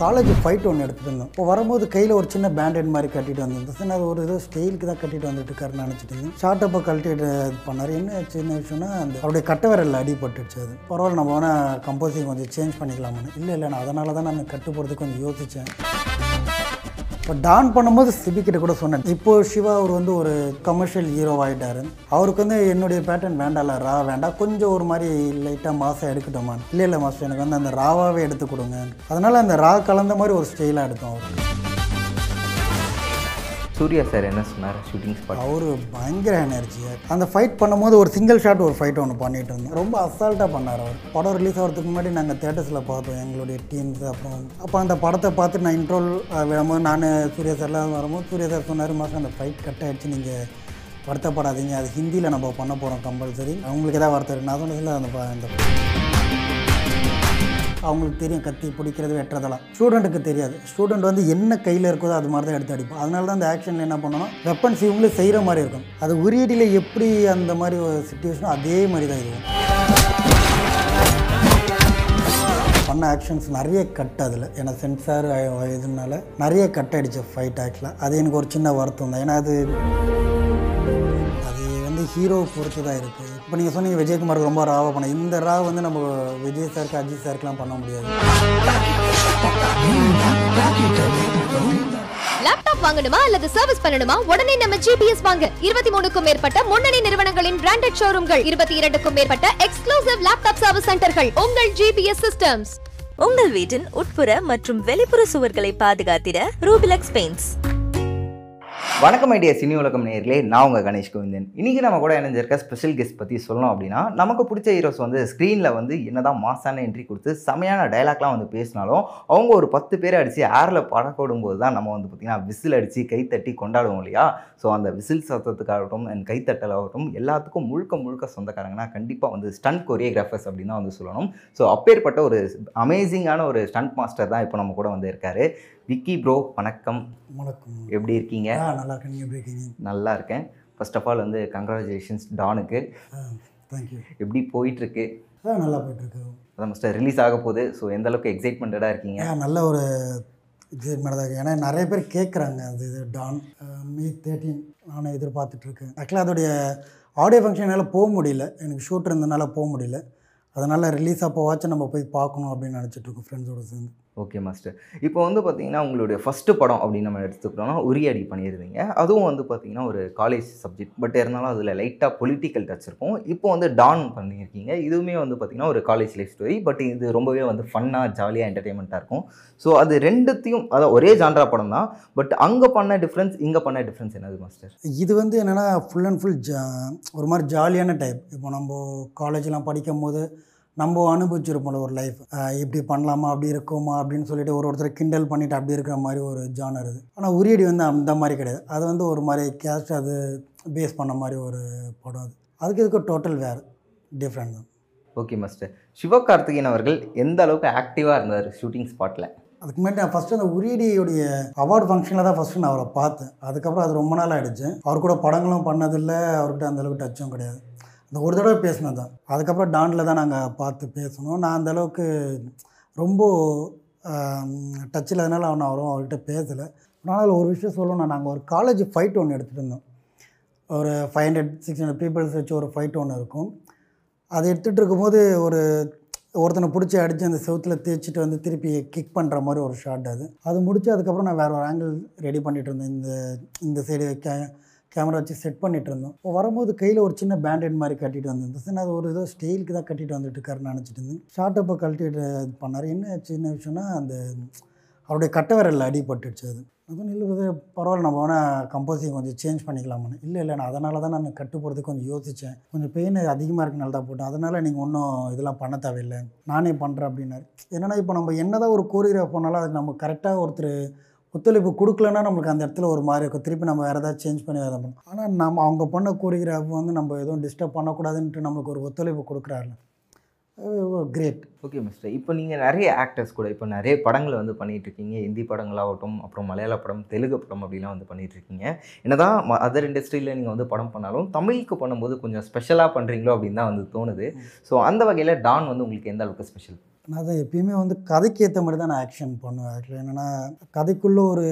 College fight ஒன்று எடுத்துகிட்டு இருந்தோம் இப்போ வரும்போது கையில் ஒரு சின்ன பேண்டேட் மாதிரி கட்டிட்டு வந்திருந்தேன் சரி அது ஒரு இது ஸ்டைலுக்கு தான் கட்டிட்டு வந்துட்டு இருக்காருன்னு நினச்சிட்டு இருந்தேன். ஷார்ட்டப்போ கழட்டிட்டு இது பண்ணார். என்ன சின்ன விஷயம்னா அந்த அவருடைய கட்ட விரலில் அடிபட்டுச்சு அது. பரவாயில்ல நம்ம வேணால் கம்போசிங் கொஞ்சம் சேஞ்ச் பண்ணிக்கலாமான்னு. இல்லை இல்லை நான் அதனால தான் நான் கட்டு போகிறதுக்கு கொஞ்சம் யோசித்தேன் இப்போ டான் பண்ணும்போது சிபி கூட சொன்னேன். இப்போ சிவா அவர் வந்து ஒரு கமர்ஷியல் ஹீரோ ஆகிட்டாரு அவருக்கு வந்து என்னுடைய பேட்டர்ன் வேண்டாம்ல ரா வேண்டாம். கொஞ்சம் ஒரு மாதிரி லைட்டாக மாதம் எடுக்கட்டோமான் இல்லை இல்லை மாஸ்டர் எனக்கு வந்து அந்த ராவாகவே எடுத்து கொடுங்க. அதனால் அந்த ரா கலந்த மாதிரி ஒரு ஸ்டைலாக எடுத்தோம் அவருக்கு சூர்யா சார் என்ன சொன்னார் ஷூட்டிங் ஸ்பாட் அவர் பயங்கர எனர்ஜி அந்த ஃபைட் பண்ணும்போது ஒரு சிங்கிள் ஷாட் ஒரு ஃபைட் ஒன்று பண்ணிட்டு இருந்தோம். ரொம்ப அசால்ட்டாக பண்ணார் அவர். படம் ரிலீஸ் ஆகிறதுக்கு முன்னாடி நாங்கள் தேட்டர்ஸில் பார்த்தோம். எங்களுடைய டீம்ஸ் அப்புறம் அப்போ அந்த படத்தை பார்த்து நான் இன்ட்ரோல் விடும்போது நான் சூர்யா சார்லாம் வரும்போது சூர்யா சார் சொன்னார் மாதம் அந்த ஃபைட் கட் ஆகிடுச்சு நீங்கள் வருத்தப்படாதீங்க. அது ஹிந்தியில் நம்ம பண்ண போகிறோம் கம்பல்சரி அவங்களுக்கு எதாவது வருத்தம் நான் சொன்னதில் அந்த ப- அந்த அவங்களுக்கு தெரியும் கத்தி பிடிக்கிறது வெட்டுறதெல்லாம். ஸ்டூடெண்ட்டுக்கு தெரியாது. ஸ்டூடெண்ட் வந்து என்ன கையில் இருக்கோ அது மாதிரி தான் எடுத்து அடிப்போம் அதனால தான் அந்த ஆக்ஷனில் என்ன பண்ணணும் வெப்பன்ஸ் இவங்களே செய்கிற மாதிரி இருக்கும். அது உரியடியில் எப்படி அந்த மாதிரி ஒரு சுச்சுவேஷனோ அதே மாதிரி தான் இருக்கும். பண்ண ஆக்ஷன்ஸ் நிறைய கட் அதில். ஏன்னா சென்சார் இதனால நிறைய கட் ஆகிடுச்சு ஃபைட் ஆக்சுவலாக அது எனக்கு ஒரு சின்ன வருத்தம் தான். ஏன்னா அது அது வந்து ஹீரோ பொறுத்து தான் இருக்குது இப்போ நீங்கள் சொன்னீங்க விஜயகுமாருக்கு ரொம்ப ராவாக பண்ண. இந்த ரா வந்து நம்ம விஜய் சாருக்கு அஜித் சாருக்குலாம் பண்ண முடியாது. லேப்டாப் வாங்கணுமா அல்லது சர்வீஸ் பண்ணணுமா? உடனே நம்ம ஜிபிஎஸ் வாங்க. இருபத்தி மூணுக்கும் மேற்பட்ட முன்னணி நிறுவனங்களின் பிராண்டட் ஷோரூம்கள் இருபத்தி இரண்டுக்கும் மேற்பட்ட எக்ஸ்க்ளூசிவ் லேப்டாப் சர்வீஸ் சென்டர்கள் உங்கள் ஜிபிஎஸ் சிஸ்டம்ஸ் உங்கள் வீட்டின் உட்புற மற்றும் வெளிப்புற சுவர்களை பாதுகாத்திட ரூபிலக்ஸ் பெயிண்ட்ஸ் வணக்கம் ஐடியா சினி உலகம் நேர்களே நான் உங்கள் கணேஷ் கோவிந்தன். இன்றைக்கி நம்ம கூட இணைஞ்சிருக்க ஸ்பெஷல் கெஸ்ட் பற்றி சொல்லணும் அப்படின்னா நமக்கு பிடிச்ச ஹீரோஸ் வந்து ஸ்க்ரீனில் வந்து என்னதான் மாசான என்ட்ரி கொடுத்து செமையான டைலாக்லாம் வந்து பேசினாலும் அவங்க ஒரு பத்து பேரை அடித்து ஏரில் பறக்கோடும் போது தான் நம்ம வந்து பார்த்திங்கன்னா விசில் அடித்து கைத்தட்டி கொண்டாடுவோம் இல்லையா? ஸோ அந்த விசில் சத்தத்துக்காகட்டும் அண்ட் கைத்தட்டலாகட்டும் எல்லாத்துக்கும் முழுக்க முழுக்க சொந்தக்காரங்கன்னா கண்டிப்பாக வந்து ஸ்டண்ட் கொரியோகிராஃபர்ஸ் அப்படின்னு தான் வந்து சொல்லணும். ஸோ அப்பேற்பட்ட ஒரு அமேசிங்கான ஒரு ஸ்டண்ட் மாஸ்டர் தான் இப்போ நம்ம கூட வந்து இருக்காரு. விக்கி ப்ரோ வணக்கம். வணக்கம். எப்படி இருக்கீங்க? நல்லா இருக்கு நீங்கள் எப்படி இருக்கீங்க? நல்லா இருக்கேன். ஃபர்ஸ்ட் ஆஃப் ஆல் வந்து கங்க்ராச்சுலேஷன்ஸ் டானுக்கு. தேங்க்யூ எப்படி போயிட்டுருக்கு? ஆ நல்லா போயிட்டுருக்கு. அதான் மஸ்டர் ரிலீஸ் ஆக போகுது. ஸோ எந்த அளவுக்கு எக்ஸைட்மெண்ட்டாக இருக்கீங்க? நல்ல ஒரு மேடம் தான் ஏன்னா நிறைய பேர் கேட்குறாங்க அது இது டான். மே தேர்ட்டீன் நானும் எதிர்பார்த்துட்ருக்கேன். ஆக்சுவலாக அதோடைய ஆடியோ ஃபங்க்ஷனால் போக முடியல. எனக்கு ஷூட் இருந்ததுனால போக முடியல. அதனால் ரிலீஸ் அப்போ வாட்சை நம்ம போய் பார்க்கணும் அப்படின்னு நினச்சிட்ருக்கோம் ஃப்ரெண்ட்ஸோட சேர்ந்து. ஓகே மாஸ்டர் இப்போ வந்து பார்த்தீங்கன்னா உங்களுடைய ஃபஸ்ட்டு படம் அப்படின்னு நம்ம எடுத்துக்கிட்டோம்னா உரியடி பண்ணியிருந்தீங்க அதுவும் வந்து பார்த்தீங்கன்னா ஒரு காலேஜ் சப்ஜெக்ட் பட் இருந்தாலும் அதில் லைட்டாக பொலிட்டிக்கல் டச் இருக்கும். இப்போ வந்து டான் பண்ணியிருக்கீங்க. இதுவுமே வந்து பார்த்தீங்கன்னா ஒரு காலேஜ் லைஃப் ஸ்டோரி பட் இது ரொம்பவே வந்து ஃபன்னாக ஜாலியாக என்டர்டெயின்மெண்ட்டாக இருக்கும். ஸோ அது ரெண்டுத்தையும் அதான் ஒரே ஜான்ரா படம் தான். பட் அங்கே பண்ண டிஃப்ரென்ஸ் இங்கே பண்ண டிஃப்ரென்ஸ் என்னது மாஸ்டர் இது வந்து என்னென்னா ஃபுல் அண்ட் ஃபுல் ஜா ஒரு மாதிரி ஜாலியான டைப் இப்போ நம்ம காலேஜ்லாம் படிக்கும் போது நம்ம அனுபவிச்சிருப்போம்ல ஒரு லைஃப் இப்படி பண்ணலாமா அப்படி இருக்குமா அப்படின்னு சொல்லிட்டு ஒரு ஒருத்தர் கிண்டல் பண்ணிட்டு அப்படி இருக்கிற மாதிரி ஒரு ஜானர் இது. ஆனால் உரியடி வந்து அந்த மாதிரி கிடையாது. அது வந்து ஒரு மாதிரி கேஸ்ட் அது பேஸ் பண்ண மாதிரி ஒரு படம் அது. அதுக்கு இதுக்கு டோட்டல் வேறு டிஃப்ரெண்ட் தான். ஓகே மாஸ்டர் சிவகார்த்திகேயன் அவர்கள் எந்த அளவுக்கு ஆக்டிவாக இருந்தார் ஷூட்டிங் ஸ்பாட்டில் அதுக்கு முன்னாடி நான் ஃபஸ்ட்டு அந்த உரியடியுடைய அவார்டு ஃபங்க்ஷனில் தான் ஃபஸ்ட்டு நான் அவரை பார்த்தேன். அதுக்கப்புறம் அது ரொம்ப நாள் ஆயிடுச்சு. அவர் கூட படங்களும் பண்ணதில்லை அவர்கிட்ட அந்த அளவுக்கு டச்சும் கிடையாது. இந்த ஒரு தடவை பேசினது தான். அதுக்கப்புறம் டானில் தான் நாங்கள் பார்த்து பேசணும். நான் அந்தளவுக்கு ரொம்ப டச்சில் அதனால் அவன் அவரும் அவர்கிட்ட பேசலை. ஆனால் ஒரு விஷயம் சொல்லணும் நாங்கள் ஒரு காலேஜ் ஃபைட் ஒன்று எடுத்துகிட்டு இருந்தோம். ஒரு five hundred six hundred peoples வச்சு ஒரு ஃபைட் ஒன்று இருக்கும். அதை எடுத்துகிட்டு இருக்கும்போது ஒரு ஒருத்தனை பிடிச்சி அடித்து அந்த செவுத்தில் தேய்ச்சிட்டு வந்து திருப்பி கிக் பண்ணுற மாதிரி ஒரு ஷாட் அது. அது முடிச்சு அதுக்கப்புறம் நான் வேறு ஒரு ஆங்கிள் ரெடி பண்ணிகிட்டு இருந்தேன். இந்த இந்த சைடு கே கேமரா வச்சு செட் பண்ணிட்டு இருந்தோம் இப்போ வரும்போது கையில் ஒரு சின்ன பேண்டேட் மாதிரி கட்டிட்டு வந்திருந்தேன் அது ஒரு ஏதோ ஸ்டைலுக்கு தான் கட்டிட்டு வந்துட்டு இருக்காருன்னு நினச்சிட்டு இருந்தேன். ஷார்ட் அப்போ கழட்டிட்டு இது பண்ணார். என்ன சின்ன விஷயம்னா அந்த அவருடைய கட்டை விரலில் அடிபட்டுடுச்சு அது. அதுவும் இல்லை பரவாயில்ல நம்ம வேணால் கம்போசிங் கொஞ்சம் சேஞ்ச் பண்ணிக்கலாமான்னு. இல்லை இல்லை நான் அதனால தான் நான் கட்டு போகிறதுக்கு கொஞ்சம் யோசித்தேன் கொஞ்சம் பெயின் அதிகமாக இருக்கனால தான் போட்டேன். அதனால் நீங்கள் ஒன்றும் இதெல்லாம் பண்ண தேவையில்லை. நானே பண்ணுறேன் அப்படின்னாரு. என்னென்னா இப்போ நம்ம என்ன தான் ஒரு கோரியோகிராஃப் பண்ணாலும் அது நம்ம கரெக்டாக ஒருத்தர் ஒத்துழைப்பு கொடுக்கலன்னா நம்மளுக்கு அந்த இடத்துல ஒரு மாதிரி இருக்கும். திருப்பி நம்ம வேறு ஏதாவது சேஞ்ச் பண்ணி வேறு பண்ணணும் ஆனால் நம்ம அவங்க பண்ண கோரியோகிராஃப் வந்து நம்ம எதுவும் டிஸ்டர்ப் பண்ணக்கூடாதுன்ட்டு நம்மளுக்கு ஒரு ஒத்துழைப்பு கொடுக்குறாருல. கிரேட் ஓகே மிஸ்டர் இப்போ நீங்கள் நிறைய ஆக்டர்ஸ் கூட இப்போ நிறைய படங்களை வந்து பண்ணிட்டு இருக்கீங்க ஹிந்தி படங்களாகட்டும் அப்புறம் மலையாள படம் தெலுங்கு படம் அப்படிலாம் வந்து பண்ணிட்டு இருக்கீங்க என்னதான் அதர் இண்டஸ்ட்ரியில் நீங்கள் வந்து படம் பண்ணாலும் தமிழுக்கு பண்ணும்போது கொஞ்சம் ஸ்பெஷலாக பண்ணுறீங்களோ அப்படின்னு தான் வந்து தோணுது. ஸோ அந்த வகையில் டான் வந்து உங்களுக்கு எந்த அளவுக்கு ஸ்பெஷல் நான் அதை எப்பயுமே வந்து கதைக்கு ஏற்ற மாதிரி தான் நான் ஆக்ஷன் பண்ணுவேன். ஆக்சுவலி என்னென்னா கதைக்குள்ளே ஒரு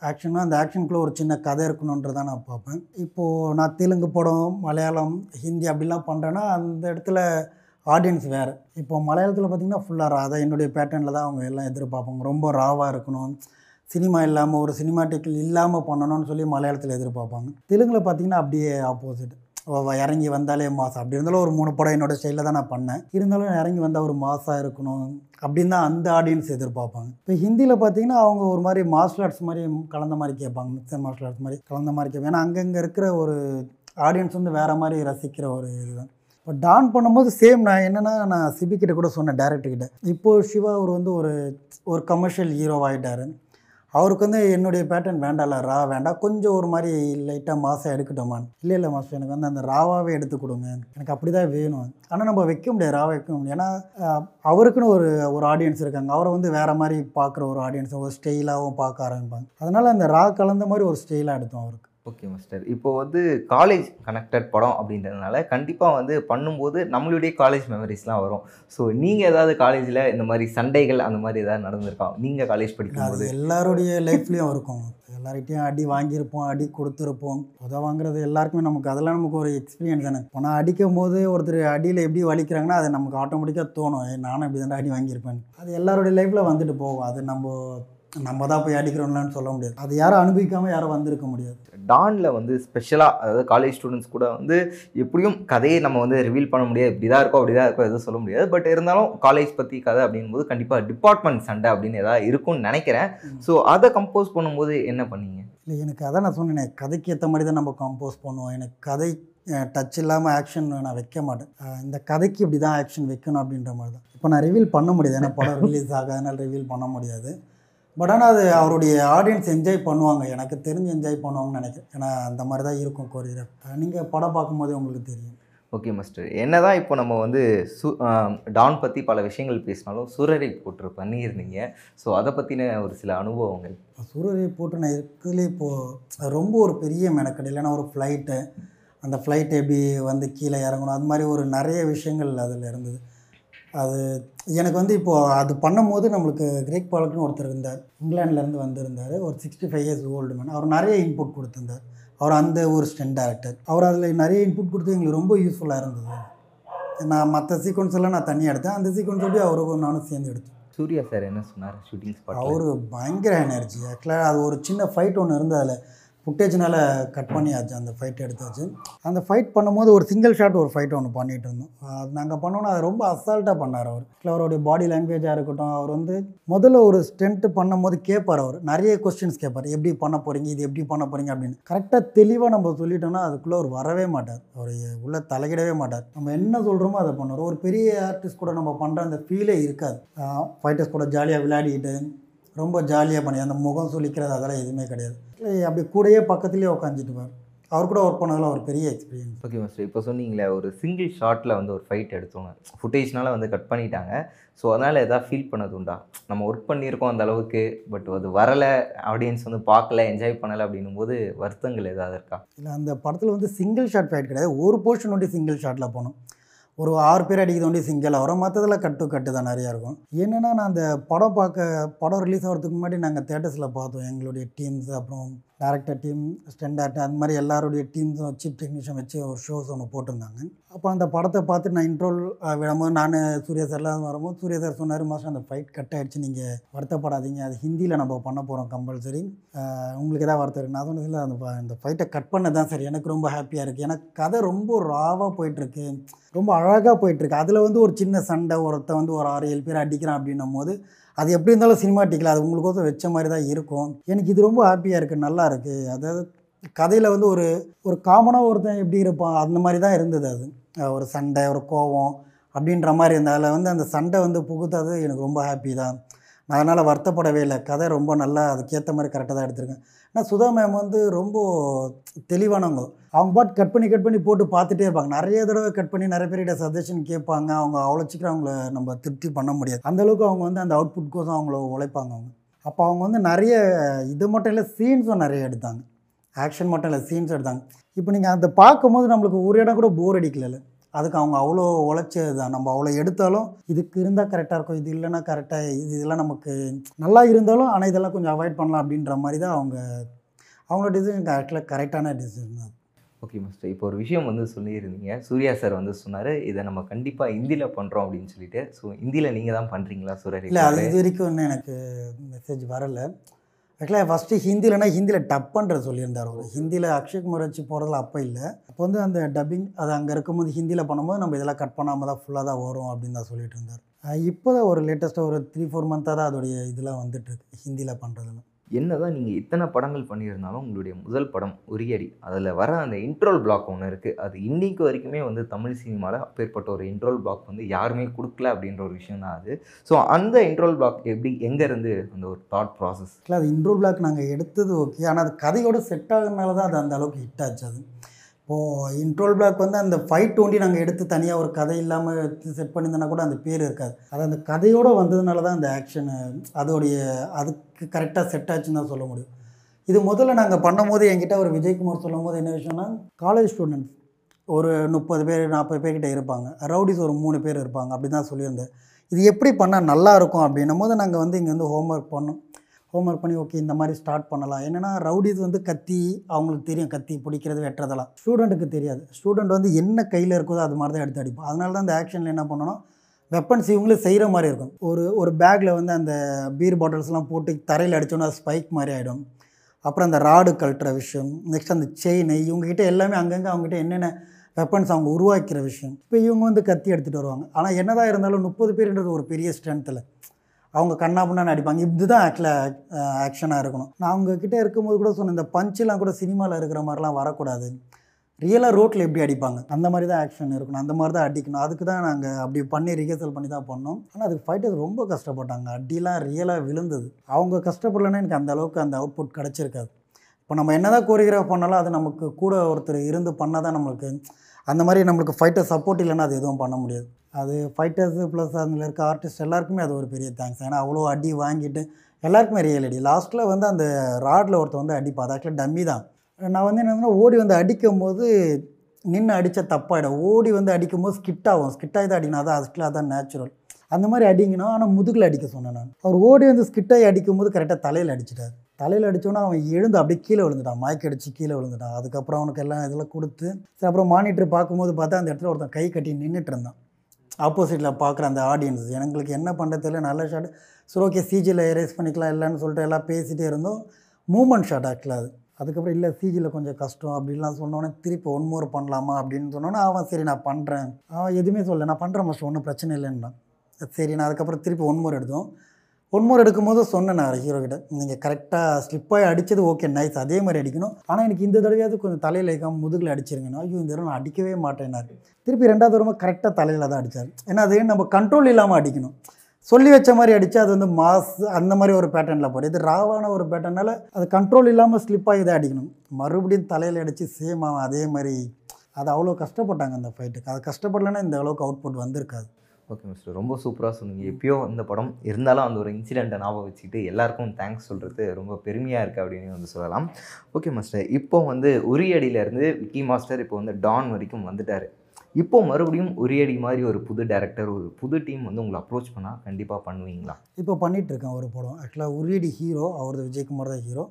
ஆக்ஷன்னா அந்த ஆக்ஷனுக்குள்ளே ஒரு சின்ன கதை இருக்கணுன்றதான் நான் பார்ப்பேன். இப்போது நான் தெலுங்கு படம் மலையாளம் ஹிந்தி அப்படிலாம் பண்ணுறேன்னா அந்த இடத்துல ஆடியன்ஸ் வேறு. இப்போ மலையாளத்தில் பார்த்திங்கன்னா ஃபுல்லாக ராதா என்னுடைய பேட்டர்னில் தான் அவங்க எல்லாம் எதிர்பார்ப்பாங்க. ரொம்ப ராவாக இருக்கணும். சினிமா இல்லாமல் ஒரு சினிமாட்டிக்கல் இல்லாமல் பண்ணணும்னு சொல்லி மலையாளத்தில் எதிர்பார்ப்பாங்க. தெலுங்கில் பார்த்தீங்கன்னா அப்படியே ஆப்போசிட் இறங்கி வந்தாலே மாதம் அப்படி இருந்தாலும் ஒரு மூணு படம் என்னோட ஸ்டைலில் தான் நான் பண்ணேன். இருந்தாலும் இறங்கி வந்தால் ஒரு மாசாக இருக்கணும். அப்படின்னு தான் அந்த ஆடியன்ஸ் எதிர்பார்ப்பாங்க. இப்போ ஹிந்தியில் பார்த்தீங்கன்னா அவங்க ஒரு மாதிரி மார்ஷல் ஆர்ட்ஸ் மாதிரி கலந்த மாதிரி கேட்பாங்க. மிக்சர் மார்ஷல் ஆர்ட்ஸ் மாதிரி கலந்த மாதிரி கேட்பாங்க. ஏன்னா அங்கங்கே இருக்கிற ஒரு ஆடியன்ஸ் வந்து வேறு மாதிரி ரசிக்கிற ஒரு இதுதான். இப்போ டான் பண்ணும்போது சேம் நான் என்னென்னா நான் சிபிக்கிட்ட கூட சொன்னேன் டேரக்டர்கிட்ட இப்போது சிவா அவர் வந்து ஒரு ஒரு கமர்ஷியல் ஹீரோ ஆகிட்டாரு அவருக்கு வந்து என்னுடைய பேட்டர்ன் வேண்டாம்ல ரா வேண்டாம். கொஞ்சம் ஒரு மாதிரி லைட்டாக மாதம் எடுக்கட்டோமான் இல்லை இல்லை மாதம் எனக்கு வந்து அந்த ராவாவே எடுத்து கொடுங்க. எனக்கு அப்படி தான் வேணும். ஆனால் நம்ம வைக்க முடியாது ராவை வைக்க முடியும் ஏன்னா அவருக்குன்னு ஒரு ஒரு ஆடியன்ஸ் இருக்காங்க. அவரை வந்து வேறு மாதிரி பார்க்குற ஒரு ஆடியன்ஸ் ஒரு ஸ்டைலாகவும் பார்க்க ஆரம்பிப்பாங்க. அதனால் அந்த ரா கலந்த மாதிரி ஒரு ஸ்டைலாக எடுத்தோம் அவருக்கு. Okay master. இப்போ வந்து காலேஜ் கனெக்டட் படம் அப்படின்றதுனால கண்டிப்பாக வந்து பண்ணும்போது நம்மளுடைய காலேஜ் மெமரிஸ்லாம் வரும். ஸோ நீங்கள் ஏதாவது காலேஜில் இந்த மாதிரி சண்டைகள் அந்த மாதிரி ஏதாவது நடந்திருக்கா? நீங்கள் காலேஜ் படிக்கும்போது? எல்லாருடைய லைஃப்லேயும் இருக்கும். எல்லார்கிட்டையும் அடி வாங்கியிருப்போம் அடி கொடுத்துருப்போம். உதவ வாங்குறது எல்லாருக்குமே நமக்கு அதெல்லாம் நமக்கு ஒரு எக்ஸ்பீரியன்ஸ் தானே. போனால் அடிக்கும் போது ஒருத்தர் அடியில் எப்படி வலிக்கிறாங்கன்னா அது நமக்கு ஆட்டோமேட்டிக்காக தோணும். நானும் இப்படி தான் அடி வாங்கியிருப்பேன் அது எல்லாருடைய லைஃப்பில் வந்துட்டு போகும். அது நம்ம நம்ம தான் போய் அடிக்கிறோம்லான்னு சொல்ல முடியாது. அது யாரும் அனுபவிக்காமல் யாரும் வந்திருக்க முடியாது. டானில் வந்து ஸ்பெஷலாக அதாவது காலேஜ் ஸ்டூடெண்ட்ஸ் கூட வந்து எப்படியும் கதையை நம்ம வந்து ரிவீல் பண்ண முடியாது. இப்படி தான் இருக்கோ அப்படி தான் இருக்கோ எதுவும் சொல்ல முடியாது. பட் இருந்தாலும் காலேஜ் பற்றி கதை அப்படிங்கும்போது கண்டிப்பாக டிபார்ட்மெண்ட் சண்டை அப்படின்னு ஏதாவது இருக்கும்னு நினைக்கிறேன். ஸோ அதை கம்போஸ் பண்ணும்போது என்ன பண்ணீங்க? இல்லை எனக்கு அதான் நான் சொன்னேனே கதைக்கு ஏற்ற மாதிரி தான் நம்ம கம்போஸ் பண்ணுவோம். எனக்கு கதை டச் இல்லாமல் ஆக்ஷன் நான் வைக்க மாட்டேன். இந்த கதைக்கு இப்படி தான் ஆக்ஷன் வைக்கணும் அப்படின்ற மாதிரி தான். இப்போ நான் ரிவீல் பண்ண முடியாது. ஏன்னா படம் ரிலீஸ் ஆகாதனால ரிவீல் பண்ண முடியாது. பட் ஆனால் அது அவருடைய ஆடியன்ஸ் என்ஜாய் பண்ணுவாங்க. எனக்கு தெரிஞ்சு என்ஜாய் பண்ணுவாங்கன்னு நினைக்கிறேன். ஏன்னா அந்த மாதிரி தான் இருக்கும் கொரியோகிராஃப் நீங்கள் படம் பார்க்கும்போதே உங்களுக்கு தெரியும். ஓகே மாஸ்டர் என்னதான் இப்போ நம்ம வந்து சு டான் பற்றி பல விஷயங்கள் பேசினாலும் சூரரை போட்டு பண்ணியிருந்தீங்க ஸோ அதை பற்றின ஒரு சில அனுபவங்கள். சூரியரை போட்டு நான் இருக்கிறதுலே இப்போது ரொம்ப ஒரு பெரிய மெனக்கடை. இல்லைன்னா ஒரு ஃப்ளைட்டு அந்த ஃப்ளைட் எப்படி வந்து கீழே இறங்கணும் அது மாதிரி ஒரு நிறைய விஷயங்கள் அதில் இருந்தது. அது எனக்கு வந்து இப்போது அது பண்ணும்போது நம்மளுக்கு கிரேக் பாலக்குன்னு ஒருத்தர் இருந்தார். இங்கிலாந்துலேருந்து வந்திருந்தார். ஒரு sixty five years old man அவர் நிறைய இன்புட் கொடுத்திருந்தார். அவர் அந்த ஒரு ஸ்டென்ட் டேரக்டர் அவர் அதில் நிறைய இன்புட் கொடுத்து எங்களுக்கு ரொம்ப யூஸ்ஃபுல்லாக இருந்தது. நான் மற்ற சீக்வன்ஸ் எல்லாம் நான் தனியாக எடுத்தேன். அந்த சீக்வன்ஸ் எப்படி அவருக்கும் நானும் சேர்ந்து எடுத்தோம். சூர்யா சார் என்ன சொன்னார்? ஷூட்டிங் அவர் பயங்கர எனர்ஜி ஆக்சுவலாக அது ஒரு சின்ன ஃபைட் ஒன்று இருந்து அதில் ஃபுட்டேஜ்னால கட் பண்ணியாச்சு. அந்த ஃபைட் எடுத்தாச்சு. அந்த ஃபைட் பண்ணும்போது ஒரு சிங்கிள் ஷாட் ஒரு ஃபைட் ஒன்று பண்ணிகிட்டு இருந்தோம். அது நாங்கள் பண்ணோன்னா அது ரொம்ப அசால்ட்டாக பண்ணார் அவர். இல்லை அவருடைய பாடி லாங்குவேஜாக இருக்கட்டும் அவர் வந்து முதல்ல ஒரு ஸ்டென்ட் பண்ணும்போது கேட்பார் அவர். நிறைய கொஸ்டின்ஸ் கேட்பார் எப்படி பண்ண போகிறீங்க இது எப்படி பண்ண போகிறீங்க அப்படின்னு. கரெக்டாக தெளிவாக நம்ம சொல்லிட்டோம்னா அதுக்குள்ளே அவர் வரவே மாட்டார். அவர் உள்ளே தலையிடவே மாட்டார். நம்ம என்ன சொல்கிறோமோ அதை பண்ணுவார். ஒரு பெரிய ஆர்டிஸ்ட் கூட நம்ம பண்ணுற அந்த ஃபீலே இருக்காது. ஃபைட்டர்ஸ் கூட ஜாலியாக விளையாடிக்கிட்டு ரொம்ப ஜாலியாக பண்ணி அந்த முகம் சுளிக்கிறது அதெல்லாம் எதுவுமே கிடையாது. இல்லை அப்படி கூடயே பக்கத்துலேயே உட்காந்துட்டுப்பார் அவர் கூட ஒர்க் பண்ணதில் ஒரு பெரிய எக்ஸ்பீரியன்ஸ் ஓகே மாஸ்டர் இப்போ சொன்னீங்களே ஒரு சிங்கிள் ஷாட்டில் வந்து ஒரு ஃபைட் எடுத்தோங்க ஃபுட்டேஜ்னால வந்து கட் பண்ணிட்டாங்க. ஸோ அதனால் எதாவது ஃபீல் பண்ணது உண்டா? நம்ம ஒர்க் பண்ணியிருக்கோம் அந்த அளவுக்கு பட் அது வரலை ஆடியன்ஸ் வந்து பார்க்கல என்ஜாய் பண்ணலை அப்படின்னும் போது வருத்தங்கள் ஏதாவது இருக்கா? இல்லை அந்த படத்தில் வந்து சிங்கிள் ஷாட் ஃபைட் கிடையாது. ஒரு போர்ஷன் ஒண்டி சிங்கிள் ஷாட்டில் போனோம். ஒரு ஆறு பேர் அடிக்கிறது ஒண்டி சிங்கிள்? வரும் மற்றதில் கட்டு கட்டு தான் நிறையா இருக்கும். என்னென்னா நான் அந்த படம் பார்க்க படம் ரிலீஸ் ஆகிறதுக்கு முன்னாடி நாங்கள் தேட்டர்ஸில் பார்த்தோம். எங்களுடைய டீம்ஸ் அப்புறம் டேரக்டர் டீம் ஸ்டெண்டார்ட் அந்த மாதிரி எல்லாருடைய டீம்ஸும் சீஃப் டெக்னீஷியன் வச்சு ஒரு ஷோஸ் ஒன்று போட்டிருந்தாங்க. அப்போ அந்த படத்தை பார்த்து நான் இன்ட்ரோல் விடும்போது நான் சூர்யா சார்லாம் வரும்போது சூர்யா சார் சொன்னார் மாதம் அந்த ஃபைட் கட் ஆகிடுச்சு நீங்கள் வருத்தப்படாதீங்க. அது ஹிந்தியில் நம்ம பண்ண போகிறோம் கம்பல்சரி உங்களுக்கு எதாவது வருத்தம் இருக்கு நான் சொன்னது அந்த அந்த ஃபைட்டை கட் பண்ண தான் சார் எனக்கு ரொம்ப ஹாப்பியாக இருக்குது எனக்கு கதை ரொம்ப ராவாக போயிட்டுருக்கு. ரொம்ப அழகாக போயிட்டுருக்கு. அதில் வந்து ஒரு சின்ன சண்டை ஒருத்தன் வந்து ஒரு ஆறு ஏழு பேர் அடிக்கிறான் அப்படின்னும் போது அது எப்படி இருந்தாலும் சினிமாட்டிக்கில் அது உங்களுக்கோசம் வச்ச மாதிரி தான் இருக்கும். எனக்கு இது ரொம்ப ஹாப்பியாக இருக்குது நல்லா இருக்குது அதாவது கதையில் வந்து ஒரு ஒரு காமனாக ஒருத்தன் எப்படி இருப்பான் அந்த மாதிரி தான் இருந்தது அது. ஒரு சண்டை ஒரு கோவம் அப்படின்ற மாதிரி இருந்தது. அதில் வந்து அந்த சண்டை வந்து புகுத்தது எனக்கு ரொம்ப ஹாப்பி தான். நான் அதனால் வருத்தப்படவே இல்லை. கதை ரொம்ப நல்லா அதுக்கேற்ற மாதிரி கரெக்டாக தான் எடுத்திருக்கேன். ஆனால் சுதா மேம் வந்து ரொம்ப தெளிவானவங்க. அவங்க பாட்டு கட் பண்ணி கட் பண்ணி போட்டு பார்த்துட்டே இருப்பாங்க. நிறைய தடவை கட் பண்ணி நிறைய பேர்கிட்ட சஜஷன் கேட்பாங்க. அவங்க அவ்வளோ சீக்கிரம் அவங்கள நம்ம திருப்தி பண்ண முடியாது. அந்த அளவுக்கு அவங்க வந்து அந்த அவுட்புட் கோசம் அவங்கள உழைப்பாங்க அவங்க. அப்போ அவங்க வந்து நிறைய இது மட்டும் இல்லை சீன்ஸும் நிறைய எடுத்தாங்க. ஆக்ஷன் மட்டும் இல்லை சீன்ஸ் எடுத்தாங்க. இப்போ நீங்கள் அதை பார்க்கும்போது நம்மளுக்கு ஒரு இடம் கூட போர் அடிக்கல அதுக்கு அவங்க அவ்வளோ உழைச்சது தான் நம்ம அவ்வளோ எடுத்தாலும் இதுக்கு இருந்தால் கரெக்டாக இருக்கும் இது இல்லைன்னா கரெக்டாக இது இதெல்லாம் நமக்கு நல்லா இருந்தாலும் ஆனால் இதெல்லாம் கொஞ்சம் அவாய்ட் பண்ணலாம் அப்படின்ற மாதிரி தான் அவங்க அவங்களோட டிசிஷன் ஆக்சுவலாக கரெக்டான டிசிஷன் தான். ஓகே மாஸ்டர் இப்போ ஒரு விஷயம் வந்து சொல்லியிருந்தீங்க. சூர்யா சார் வந்து சொன்னார் இதை நம்ம கண்டிப்பாக ஹிந்தியில் பண்ணுறோம் அப்படின்னு சொல்லிட்டு. ஸோ ஹிந்தியில் நீங்கள் தான் பண்ணுறீங்களா சூரிய இல்லை அது இது வரைக்கும் இன்னும் எனக்கு மெசேஜ் வரல. ஆக்சுவலாக ஃபஸ்ட்டு ஹிந்திலனா ஹிந்தியில் டப் சொல்லியிருந்தார் அவர். ஹிந்தியில் அக்ஷய்குமார் வச்சு போகிறதுல அப்போ இல்லை. அப்போ வந்து அந்த டப்பிங் அது அங்கே இருக்கும்போது ஹிந்தியில் பண்ணும்போது நம்ம இதெல்லாம் கட் பண்ணாமல் தான் ஃபுல்லாக தான் வரும் அப்படின்னு தான் சொல்லிட்டு இருந்தார். இப்போ தான் ஒரு லேட்டஸ்ட்டாக ஒரு த்ரீ ஃபோர் மந்த்தாக தான் அதோடைய இதெல்லாம் வந்துட்டுருக்கு ஹிந்தியில் பண்ணுறதுலாம் என்ன என்னதான் நீங்கள் இத்தனை படங்கள் பண்ணியிருந்தாலும் உங்களுடைய முதல் படம் உரியடி. அதில் வர அந்த இன்ட்ரோல் பிளாக் ஒன்று இருக்குது அது இன்றைக்கு வரைக்குமே வந்து தமிழ் சினிமாவில் அப்பேற்பட்ட ஒரு இன்ட்ரோல் பிளாக் வந்து யாருமே கொடுக்கல அப்படின்ற ஒரு விஷயம் தான் அது. ஸோ அந்த இன்ட்ரோல் பிளாக் எப்படி எங்கேருந்து அந்த ஒரு தாட் ப்ராசஸ் இல்லை அது இன்ட்ரோல் பிளாக் நாங்கள் எடுத்தது ஓகே ஆனால் அது கதையோட செட் ஆகுறதுனால தான் அது அந்த அளவுக்கு ஹிட் ஆச்சு அது. இப்போது இன்ட்ரோல் பிளாக் வந்து அந்த ஃபைட் டுவெண்ட்டி நாங்கள் எடுத்து தனியாக ஒரு கதை இல்லாமல் செட் பண்ணியிருந்தோன்னா கூட அந்த பேர் இருக்காது. அது அந்த கதையோடு வந்ததுனால தான் அந்த ஆக்ஷனு அதோடைய அதுக்கு கரெக்டாக செட் ஆச்சுன்னு தான் சொல்ல முடியும். இது முதல்ல நாங்கள் பண்ணும்போது என்கிட்ட ஒரு விஜயகுமார் சொல்லும் போது என்ன விஷயம்னா காலேஜ் ஸ்டூடெண்ட்ஸ் ஒரு முப்பது பேர் நாற்பது பேர்கிட்ட இருப்பாங்க. ரவுடிஸ் ஒரு மூணு பேர் இருப்பாங்க. அப்படி தான் சொல்லியிருந்தேன். இது எப்படி பண்ணால் நல்லா இருக்கும் அப்படின்னும் போது நாங்கள் வந்து இங்கே வந்து ஹோம்ஒர்க் பண்ணோம். ஹோம்ஒர்க் பண்ணி ஓகே இந்த மாதிரி ஸ்டார்ட் பண்ணலாம். என்னென்னா ரவுடிஸ் வந்து கத்தி அவங்களுக்கு தெரியும் கத்தி பிடிக்கிறது வெட்டுறதெல்லாம். ஸ்டூடெண்ட்டுக்கு தெரியாது. ஸ்டூடெண்ட் வந்து என்ன கையில் இருக்குதோ அது மாதிரி தான் எடுத்து அடிப்போம் அதனால தான் அந்த ஆக்ஷனில் என்ன பண்ணணும் வெப்பன்ஸ் இவங்களே செய்கிற மாதிரி இருக்கும். ஒரு ஒரு பேக்கில் வந்து அந்த பீர் பாட்டில்ஸ்லாம் போட்டு தரையில் அடித்தோன்னா அது ஸ்பைக் மாதிரி ஆகிடும் அப்புறம் அந்த ராடு கழட்டுற விஷயம் நெக்ஸ்ட் அந்த செயின் இவங்ககிட்ட எல்லாமே அங்கங்கே அவங்ககிட்ட என்னென்ன வெப்பன்ஸ் அவங்க உருவாக்கிற விஷயம். இப்போ இவங்க வந்து கத்தி எடுத்துகிட்டு வருவாங்க. ஆனால் என்னதான் இருந்தாலும் முப்பது பேருன்றது ஒரு பெரிய ஸ்ட்ரென்த்தில் அவங்க கண்ணாப்புண்ணான்னு அடிப்பாங்க. இதுதான் ஆக்சுவலாக ஆக்ஷனாக இருக்கணும். நான் அவங்கக்கிட்ட இருக்கும்போது கூட சொன்னேன் இந்த பஞ்செலாம் கூட சினிமாவில் இருக்கிற மாதிரிலாம் வரக்கூடாது. ரியலாக ரோட்டில் எப்படி அடிப்பாங்க? அந்த மாதிரி தான் ஆக்ஷன் இருக்கணும். அந்த மாதிரி தான் அடிக்கணும். அதுக்கு தான் நாங்கள் அப்படி பண்ணி ரிஹர்சல் பண்ணி தான் பண்ணோம். ஆனால் அதுக்கு ஃபைட்டர்ஸ் ரொம்ப கஷ்டப்பட்டாங்க. அடிலாம் ரியலாக விழுந்தது. அவங்க கஷ்டப்படலைன்னா எனக்கு அந்த அளவுக்கு அந்த அவுட்புட் கிடச்சிருக்காது. இப்போ நம்ம என்ன தான் கோரியோகிராஃப் பண்ணாலும் அது நமக்கு கூட ஒருத்தர் இருந்து பண்ணால் தான் நம்மளுக்கு அந்த மாதிரி நம்மளுக்கு ஃபைட்டர் சப்போர்ட் இல்லைன்னா அது எதுவும் பண்ண முடியாது. அது ஃபைட்டர்ஸு ப்ளஸ் அதில் இருக்க ஆர்டிஸ்ட் எல்லாருக்குமே அது ஒரு பெரிய தேங்க்ஸ் ஏன்னா அவ்வளோ அடி வாங்கிட்டு எல்லாருக்குமே ரியல் அடி. லாஸ்ட்டில் வந்து அந்த ராடில் ஒருத்தர் வந்து அடிப்பா அது ஆக்சுவலாக டம்மி தான். நான் வந்து என்னன்னா ஓடி வந்து அடிக்கும் போது நின்று அடித்தா தப்பாயிடும். ஓடி வந்து அடிக்கும் போது ஸ்கிட் ஆகும். ஸ்கிட் ஆகி தான் அடிக்கணும். அதான் ஆக்சுவலாக அதான் நேச்சுரல் அந்த மாதிரி அடிக்கணும் ஆனால் முதுகில் அடிக்க சொன்னேன் நான். அவர் ஓடி வந்து ஸ்கிட்டாகி அடிக்கும் போது கரெக்டாக தலையில் அடிச்சிட்டார். தலையில் அடித்தோன்னா அவன் எழுந்து அப்படியே கீழே விழுந்துட்டான். மயக்க அடித்து கீழே விழுந்துட்டான். அதுக்கப்புறம் அவனுக்கு எல்லாம் இதெல்லாம் கொடுத்து சரி அப்புறம் மானிட்டர் பார்க்கும்போது பார்த்தா அந்த இடத்துல ஒருத்தன் கை கட்டி நின்றுட்டு இருந்தான். ஆப்போசிட்டில் பார்க்குற அந்த ஆடியன்ஸ் எங்களுக்கு என்ன பண்ணுறதுல தெரியல. நல்ல ஷாட் சரி ஓகே சிஜியில் எரேஸ் பண்ணிக்கலாம் இல்லைன்னு சொல்லிட்டு எல்லாம் பேசிகிட்டே இருந்தோம். மூமெண்ட் ஷாட் ஆக்சுவலாக அது. அதுக்கப்புறம் இல்லை சிஜியில் கொஞ்சம் கஷ்டம் அப்படின்லாம் சொன்னோன்னே திருப்பி ஒன் மோர் பண்ணலாமா அப்படின்னு சொன்னோன்னே அவன் சரி நான் பண்ணுறேன் அவன் எதுவுமே சொல்லலை. நான் பண்ணுறேன் மஸ்ட் ஒன்றும் பிரச்சனை இல்லைன்றான். சரி நான் அதுக்கப்புறம் திருப்பி ஒன் மோர் எடுத்தோம். ஒன்மோர் எடுக்கும்போது சொன்னேன் நான் ஹீரோ கிட்ட. நீங்கள் கரெக்டாக ஸ்லிப்பாக அடித்தது ஓகே நைஸ் அதே மாதிரி அடிக்கணும். ஆனால் எனக்கு இந்த தடவையாவது கொஞ்சம் தலையில் வைக்காம முதுகில் அடிச்சிருங்கண்ணா ஐயோ இந்த தடவை நான் அடிக்கவே மாட்டேன்னாரு திருப்பி ரெண்டாவது தடவை கரெக்டாக தலையில் தான் அடித்தார் ஏன்னா அது நம்ம கண்ட்ரோல் இல்லாமல் அடிக்கணும். சொல்லி வச்ச மாதிரி அடித்து அது வந்து மாஸ் அந்த மாதிரி ஒரு பேட்டர்னில் போடுது இது ராவான ஒரு பேட்டர்னால அது கண்ட்ரோல் இல்லாமல் ஸ்லிப்பாகி தான் அடிக்கணும். மறுபடியும் தலையில் அடித்து சேம் ஆகும் அதே மாதிரி அது அவ்வளோ கஷ்டப்பட்டாங்க அந்த ஃபைட்டுக்கு அது கஷ்டப்படலைன்னா இந்த அளவுக்கு அவுட்புட் வந்திருக்காது. ஓகே மிஸ்டர் ரொம்ப சூப்பராக சொன்னீங்க. எப்பயோ இந்த படம் இருந்தாலும் அந்த ஒரு இன்சிடெண்ட்டை ஞாபகம் வச்சுக்கிட்டு எல்லாருக்கும் தேங்க்ஸ் சொல்கிறது ரொம்ப பெருமையாக இருக்குது அப்படின்னு வந்து சொல்லலாம். ஓகே மாஸ்டர் இப்போ வந்து உரியடியிலேருந்து விக்கி மாஸ்டர் இப்போ வந்து டான் வரைக்கும் வந்துட்டார். இப்போ மறுபடியும் உரியடி மாதிரி ஒரு புது டேரக்டர் ஒரு புது டீம் வந்து உங்களை அப்ரோச் பண்ணால் கண்டிப்பாக பண்ணுவீங்களா? இப்போ பண்ணிகிட்ருக்கேன் இருக்கேன் ஒரு படம். ஆக்சுவலாக உரியடி ஹீரோ அவரது விஜயகுமார் தான் ஹீரோ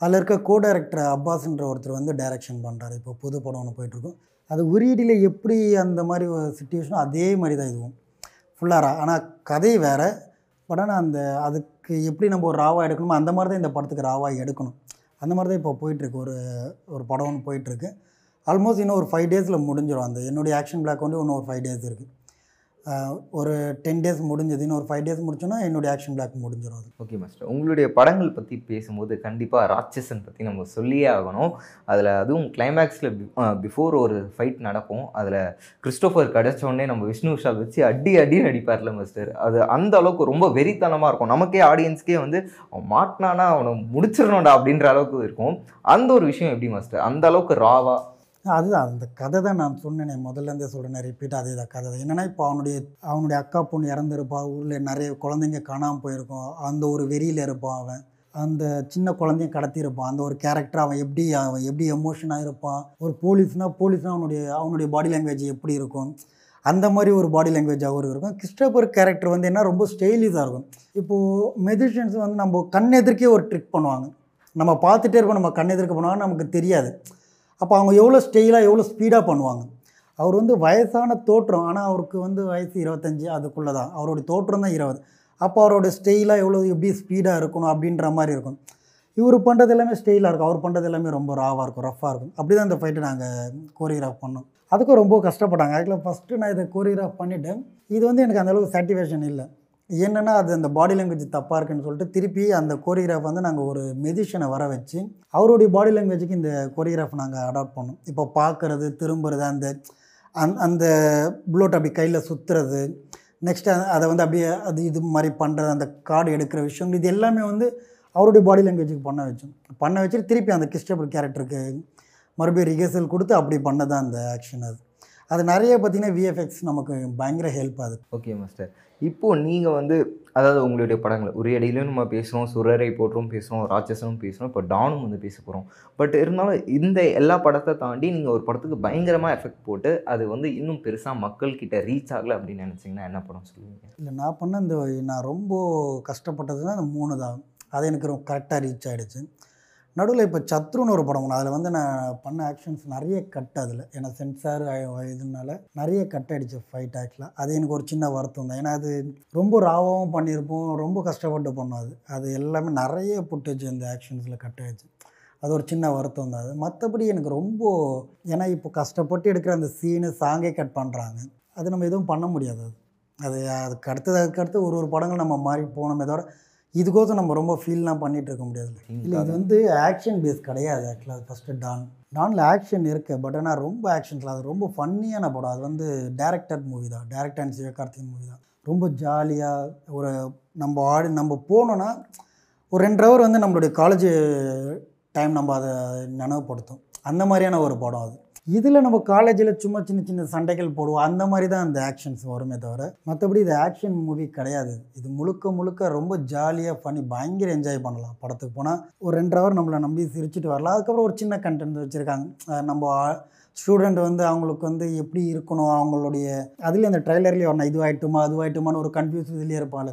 அதில் இருக்க கோ டைரக்டர் அப்பாஸ்ன்ற ஒருத்தர் வந்து டைரக்ஷன் பண்ணுறாரு இப்போ புது படம் ஒன்று போயிட்டுருக்கோம் அது உரியடியில் எப்படி அந்த மாதிரி ஒரு சுச்சுவேஷனோ அதே மாதிரி தான் இதுவும். ஃபுல்லாக ஆனால் கதை வேறு. பட் ஆனால் அந்த அதுக்கு எப்படி நம்ம ஒரு ராவாக எடுக்கணுமோ அந்த மாதிரி தான் இந்த படத்துக்கு ராவாக எடுக்கணும். அந்த மாதிரி தான் இப்போ போயிட்டுருக்கு. ஒரு ஒரு படம் ஒன்று போயிட்டுருக்கு. ஆல்மோஸ்ட் இன்னும் ஒரு ஃபைவ் டேஸில் முடிஞ்சிடும். அந்த என்னுடைய ஆக்ஷன் பிளாக் வந்து இன்னும் ஒரு ஃபைவ் டேஸ் இருக்குது ஒரு டென் டேஸ் முடிஞ்சது இன்னும் ஒரு ஃபைவ் டேஸ் முடிச்சோன்னா என்னுடைய ஆக்ஷன் பிளாக் முடிஞ்சிடும் அது. ஓகே மாஸ்டர் உங்களுடைய படங்கள் பற்றி பேசும்போது கண்டிப்பாக ராட்சசன் பற்றி நம்ம சொல்லியே ஆகணும். அதில் அதுவும் கிளைமேக்ஸில் பிஃபோர் ஒரு ஃபைட் நடக்கும். அதில் கிறிஸ்டோஃபர் கிடச்சோடனே நம்ம விஷ்ணு விஷால் வச்சு அடி அடி அடிப்பார்ல மாஸ்டர் அது அந்த அளவுக்கு ரொம்ப வெறித்தனமாக இருக்கும். நமக்கே ஆடியன்ஸ்க்கே வந்து அவன் மாட்டினானா அவனை முடிச்சிடணும்டா அப்படின்ற அளவுக்கு இருக்கும். அந்த ஒரு விஷயம் எப்படி மாஸ்டர் அந்த அளவுக்கு ராவா அதுதான் அந்த கதை தான் நான் சொன்னேனே முதல்லேருந்தே சொல்கிறேன் ரிப்பீட் அதே தான் கதை தான். என்னென்னா இப்போ அவனுடைய அவனுடைய அக்கா பொண்ணு இறந்துருப்பா ஊரில் நிறைய குழந்தைங்க காணாமல் போயிருக்கும் அந்த ஒரு வெறியில் இருப்பான் அவன். அந்த சின்ன குழந்தையும் கடத்தியிருப்பான் அந்த ஒரு கேரக்டர் அவன் எப்படி அவன் எப்படி எமோஷனாக இருப்பான் ஒரு போலீஸ்னால் போலீஸ்னால் அவனுடைய அவனுடைய பாடி லாங்குவேஜ் எப்படி இருக்கும் அந்த மாதிரி ஒரு பாடி லாங்குவேஜ் இருக்கும். கிறிஸ்டபர் கேரக்டர் வந்து என்ன ரொம்ப ஸ்டைலிஷாக இருக்கும். இப்போது மெஜிஷியன்ஸ் வந்து நம்ம கண் எதிர்க்கே ஒரு ட்ரிக் பண்ணுவாங்க. நம்ம பார்த்துட்டே இருக்கோம் நம்ம கண் எதிர்க்க பண்ணுவாங்க நமக்கு தெரியாது. அப்போ அவங்க எவ்வளோ ஸ்டெயிலாக எவ்வளோ ஸ்பீடாக பண்ணுவாங்க? அவர் வந்து வயசான தோற்றம் ஆனால் அவருக்கு வந்து வயசு இருபத்தஞ்சி அதுக்குள்ளே தான் அவருடைய தோற்றம் தான் இருபது. அப்போ அவரோட ஸ்டெயிலாக எவ்வளோ எப்படி ஸ்பீடாக இருக்கணும் அப்படின்ற மாதிரி இருக்கும். இவர் பண்ணுறது எல்லாமே ஸ்டெயிலாக இருக்கும். அவர் பண்ணுறது எல்லாமே ரொம்ப ராவாக இருக்கும் ரஃப்பாக இருக்கும். அப்படி தான் இந்த ஃபைட்டை நாங்கள் கோரியோகிராஃப் பண்ணோம். அதுக்கும் ரொம்ப கஷ்டப்பட்டாங்க. ஆக்சுவலாக ஃபஸ்ட்டு நான் இதை கோரியோகிராஃப் பண்ணிவிட்டேன் இது வந்து எனக்கு அந்தளவுக்கு சாட்டிஸ்ஃபேக்ஷன் இல்லை. என்னென்னா அது அந்த பாடி லாங்குவேஜ் தப்பாக இருக்குன்னு சொல்லிட்டு திருப்பி அந்த கோரியோகிராஃப் வந்து நாங்கள் ஒரு மெஜிஷியனை வர வச்சு அவருடைய பாடி லாங்குவேஜுக்கு இந்த கோரியோகிராஃப் நாங்கள் அடாப்ட் பண்ணோம். இப்போ பார்க்குறது திரும்புறது அந்த அந் அந்த புல்லோட் அப்படி கையில் சுற்றுறது நெக்ஸ்ட் அதை வந்து அப்படியே அது இது மாதிரி பண்ணுறது அந்த கார்டு எடுக்கிற விஷயங்கள் இது எல்லாமே வந்து அவருடைய பாடி லாங்குவேஜுக்கு பண்ண வச்சோம். பண்ண வச்சுட்டு திருப்பி அந்த கிறிஸ்டபிள் கேரக்டருக்கு மறுபடியும் ரிகர்சல் கொடுத்து அப்படி பண்ணதான் அந்த ஆக்ஷன் அது. அது நிறைய பார்த்திங்கன்னா விஎஃப்எக்ஸ் நமக்கு பயங்கர ஹெல்ப் ஆகுது. ஓகே மாஸ்டர் இப்போது நீங்கள் வந்து அதாவது உங்களுடைய படங்கள் ஒரு இடையிலையும் நம்ம பேசுகிறோம் சுரரை போட்டும் பேசுகிறோம் ராட்சசனும் பேசுகிறோம் இப்போ டானும் வந்து பேச போகிறோம் பட் இருந்தாலும் இந்த எல்லா படத்தை தாண்டி நீங்கள் ஒரு படத்துக்கு பயங்கரமாக எஃபெக்ட் போட்டு அது வந்து இன்னும் பெருசாக மக்கள்கிட்ட ரீச் ஆகலை அப்படின்னு நினச்சிங்கன்னா என்ன படம் சொல்லுவீங்க? இல்லை நான் பண்ண இந்த நான் ரொம்ப கஷ்டப்பட்டதுன்னா அந்த மூணு தான். அது எனக்கு ரொம்ப கரெக்டாக ரீச் ஆகிடுச்சு நடுவில் இப்போ சத்ருன்னு ஒரு படம் ஒன்று அதில் வந்து நான் பண்ண ஆக்ஷன்ஸ் நிறைய கட் அதில். ஏன்னா சென்சார் இதனால நிறைய கட் ஆகிடுச்சு ஃபைட் ஆக்சுவலாக அது எனக்கு ஒரு சின்ன வருத்தம் தான். ஏன்னா அது ரொம்ப ராவாகவும் பண்ணியிருப்போம் ரொம்ப கஷ்டப்பட்டு பண்ணோம் அது. அது எல்லாமே நிறைய புட்டேஜ் அந்த ஆக்ஷன்ஸில் கட் ஆகிடுச்சு அது ஒரு சின்ன வருத்தம் தான். அது மற்றபடி எனக்கு ரொம்ப ஏன்னா இப்போ கஷ்டப்பட்டு எடுக்கிற அந்த சீனு சாங்கே கட் பண்ணுறாங்க அது நம்ம எதுவும் பண்ண முடியாது அது. அது அதுக்கு அடுத்தது அதுக்கு அடுத்து ஒரு ஒரு படங்கள் நம்ம மாறி போனோமே தவிர இதுக்கோசம் நம்ம ரொம்ப ஃபீல்லாம் பண்ணிகிட்டு இருக்க முடியாது இல்லை இது வந்து ஆக்ஷன் பேஸ் கிடையாது ஆக்சுவலாக அது ஃபஸ்ட்டு டான் டானில் ஆக்ஷன் இருக்குது பட் ஆனால் ரொம்ப ஆக்ஷன்ஸில் அது ரொம்ப ஃபன்னியான படம். அது வந்து டேரக்டர் மூவி தான். டேரக்டர் அண்ட் சிவகார்த்திகன் மூவி தான். ரொம்ப ஜாலியாக ஒரு நம்ம ஆடி நம்ம போனோன்னா ஒரு ரெண்டு ஹவர் வந்து நம்மளுடைய காலேஜ் டைம் நம்ம அதை நினைவுபடுத்தும். அந்த மாதிரியான ஒரு படம் அது. இதில் நம்ம காலேஜில் சும்மா சின்ன சின்ன சண்டைகள் போடுவோம். அந்த மாதிரி தான் அந்த ஆக்ஷன்ஸ் வருமே தவிர மற்றபடி இது ஆக்ஷன் மூவி கிடையாது. இது முழுக்க முழுக்க ரொம்ப ஜாலியாக பண்ணி பயங்கர என்ஜாய் பண்ணலாம். படத்துக்கு போனால் ஒரு ரெண்டு ஹவர் நம்மளை நம்பி சிரிச்சிட்டு வரலாம். அதுக்கப்புறம் ஒரு சின்ன கண்டென்ட் வச்சுருக்காங்க. நம்ம ஸ்டூடெண்ட் வந்து அவங்களுக்கு வந்து எப்படி இருக்கணும்? அவங்களுடைய அதுலேயும் அந்த ட்ரைலர்லேயே வரணும் இதுவாயிட்டுமா? அதுவாயிட்டுமான்னு ஒரு கன்ஃபியூஸ் இதுலேயே இருப்பாங்க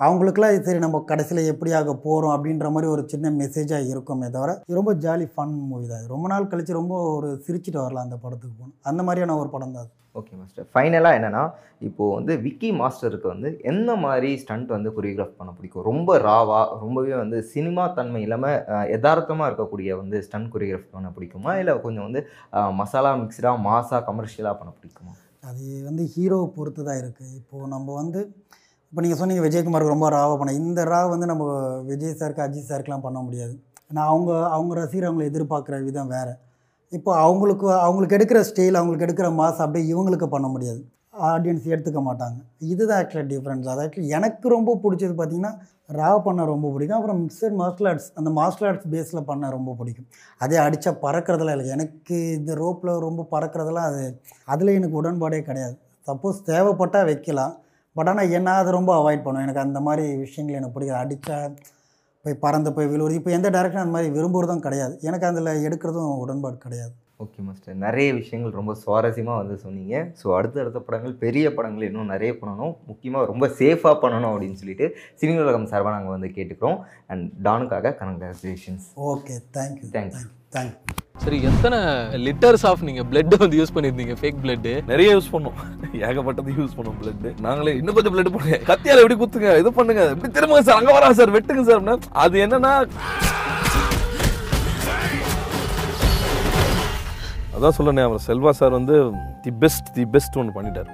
அவங்களுக்குலாம் இது சரி நம்ம கடைசியில் எப்படி ஆக போகிறோம் அப்படின்ற மாதிரி ஒரு சின்ன மெசேஜாக இருக்குமே தவிர இது ரொம்ப ஜாலி ஃபன் மூவி தான். இது ரொம்ப நாள் கழித்து ரொம்ப ஒரு சிரிச்சிட்டு வரலாம் அந்த படத்துக்கு போகணும் அந்த மாதிரியான ஒரு படம் தான் ஓகே மாஸ்டர் ஃபைனலாக என்னென்னா இப்போது வந்து விக்கி மாஸ்டருக்கு வந்து எந்த மாதிரி ஸ்டண்ட் வந்து கொரியோகிராஃப் பண்ண பிடிக்கும்? ரொம்ப ராவா ரொம்பவே வந்து சினிமா தன்மை இல்லாமல் யதார்த்தமாக இருக்கக்கூடிய வந்து ஸ்டண்ட் கொரியோகிராஃப் பண்ண பிடிக்குமா? இல்லை கொஞ்சம் வந்து மசாலா மிக்ஸ்டாக மாஸாக கமர்ஷியலாக பண்ண பிடிக்குமா? அது வந்து ஹீரோவை பொறுத்து தான் இருக்குது இப்போது நம்ம வந்து இப்போ நீங்கள் சொன்னீங்க விஜயகுமாருக்கு ரொம்ப ராவை பண்ண. இந்த ராவ் வந்து நம்ம விஜய் சாருக்கு அஜித் சாருக்குலாம் பண்ண முடியாது. ஏன்னா அவங்க அவங்க ரசிகர் அவங்களை எதிர்பார்க்குற விதம் வேறு. இப்போ அவங்களுக்கு அவங்களுக்கு எடுக்கிற ஸ்டைல் அவங்களுக்கு எடுக்கிற மாஸ் அப்படியே இவங்களுக்கு பண்ண முடியாது. ஆடியன்ஸ் எடுத்துக்க மாட்டாங்க. இதுதான் ஆக்சுவலாக டிஃப்ரென்ஸ் அது ஆக்சுவலி எனக்கு ரொம்ப பிடிச்சது பார்த்திங்கன்னா ரா பண்ண ரொம்ப பிடிக்கும். அப்புறம் மிக்சட் மார்ஷல் ஆர்ட்ஸ் அந்த மார்ஷல் ஆர்ட்ஸ் பேஸில் பண்ண ரொம்ப பிடிக்கும். அதே அடித்தா பறக்கிறதுலாம் இல்லை. எனக்கு இந்த ரோப்பில் ரொம்ப பறக்கிறதெல்லாம் அது அதில் எனக்கு உடன்பாடே கிடையாது. சப்போஸ் தேவைப்பட்டால் வைக்கலாம். பட் ஆனால் என்ன அதை ரொம்ப அவாய்ட் பண்ணுவேன். எனக்கு அந்த மாதிரி விஷயங்கள் எனக்கு பிடிக்காது. அடித்தா போய் பறந்து போய் விழுவுறது இப்போ எந்த டேரக்ஷன் அந்த மாதிரி விரும்புகிறதும் கிடையாது. எனக்கு அதில் எடுக்கிறதும் உடன்பாடு கிடையாது. ஓகே மாஸ்டர் நிறைய விஷயங்கள் ரொம்ப சுவாரஸ்யமாக வந்து சொன்னீங்க. ஸோ அடுத்தடுத்த படங்கள் பெரிய படங்கள் இன்னும் நிறைய பண்ணணும். முக்கியமாக ரொம்ப சேஃபாக பண்ணணும் அப்படின்னு சொல்லிட்டு சினிமா உலகம் சார்பாக நாங்கள் வந்து கேட்டுக்கிறோம். And டானுக்காக congratulations okay thank you Thanks. Thank you சரி எத்தனை லிட்டர்ஸ் ஆஃப் நீங்க பிளட் வந்து யூஸ் பண்ணிருந்தீங்க ஃபேக் பிளட் நிறைய யூஸ் பண்ணோம். ஏகப்பட்டது யூஸ் பண்ணோம் பிளட் நாங்களே இன்னும் கொஞ்சம் பிளட் போடுங்க. கத்தியால எப்படி குத்துங்க? இது பண்ணுங்க. இப்படி திரும்புங்க சார். அங்க வரா சார். வெட்டுங்க சார் அப்படின்னா, அது என்னன்னா அதான் சொல்லணே அவர் செல்வா சார் வந்து தி பெஸ்ட் தி பெஸ்ட் ஒன்று பண்ணிட்டார்.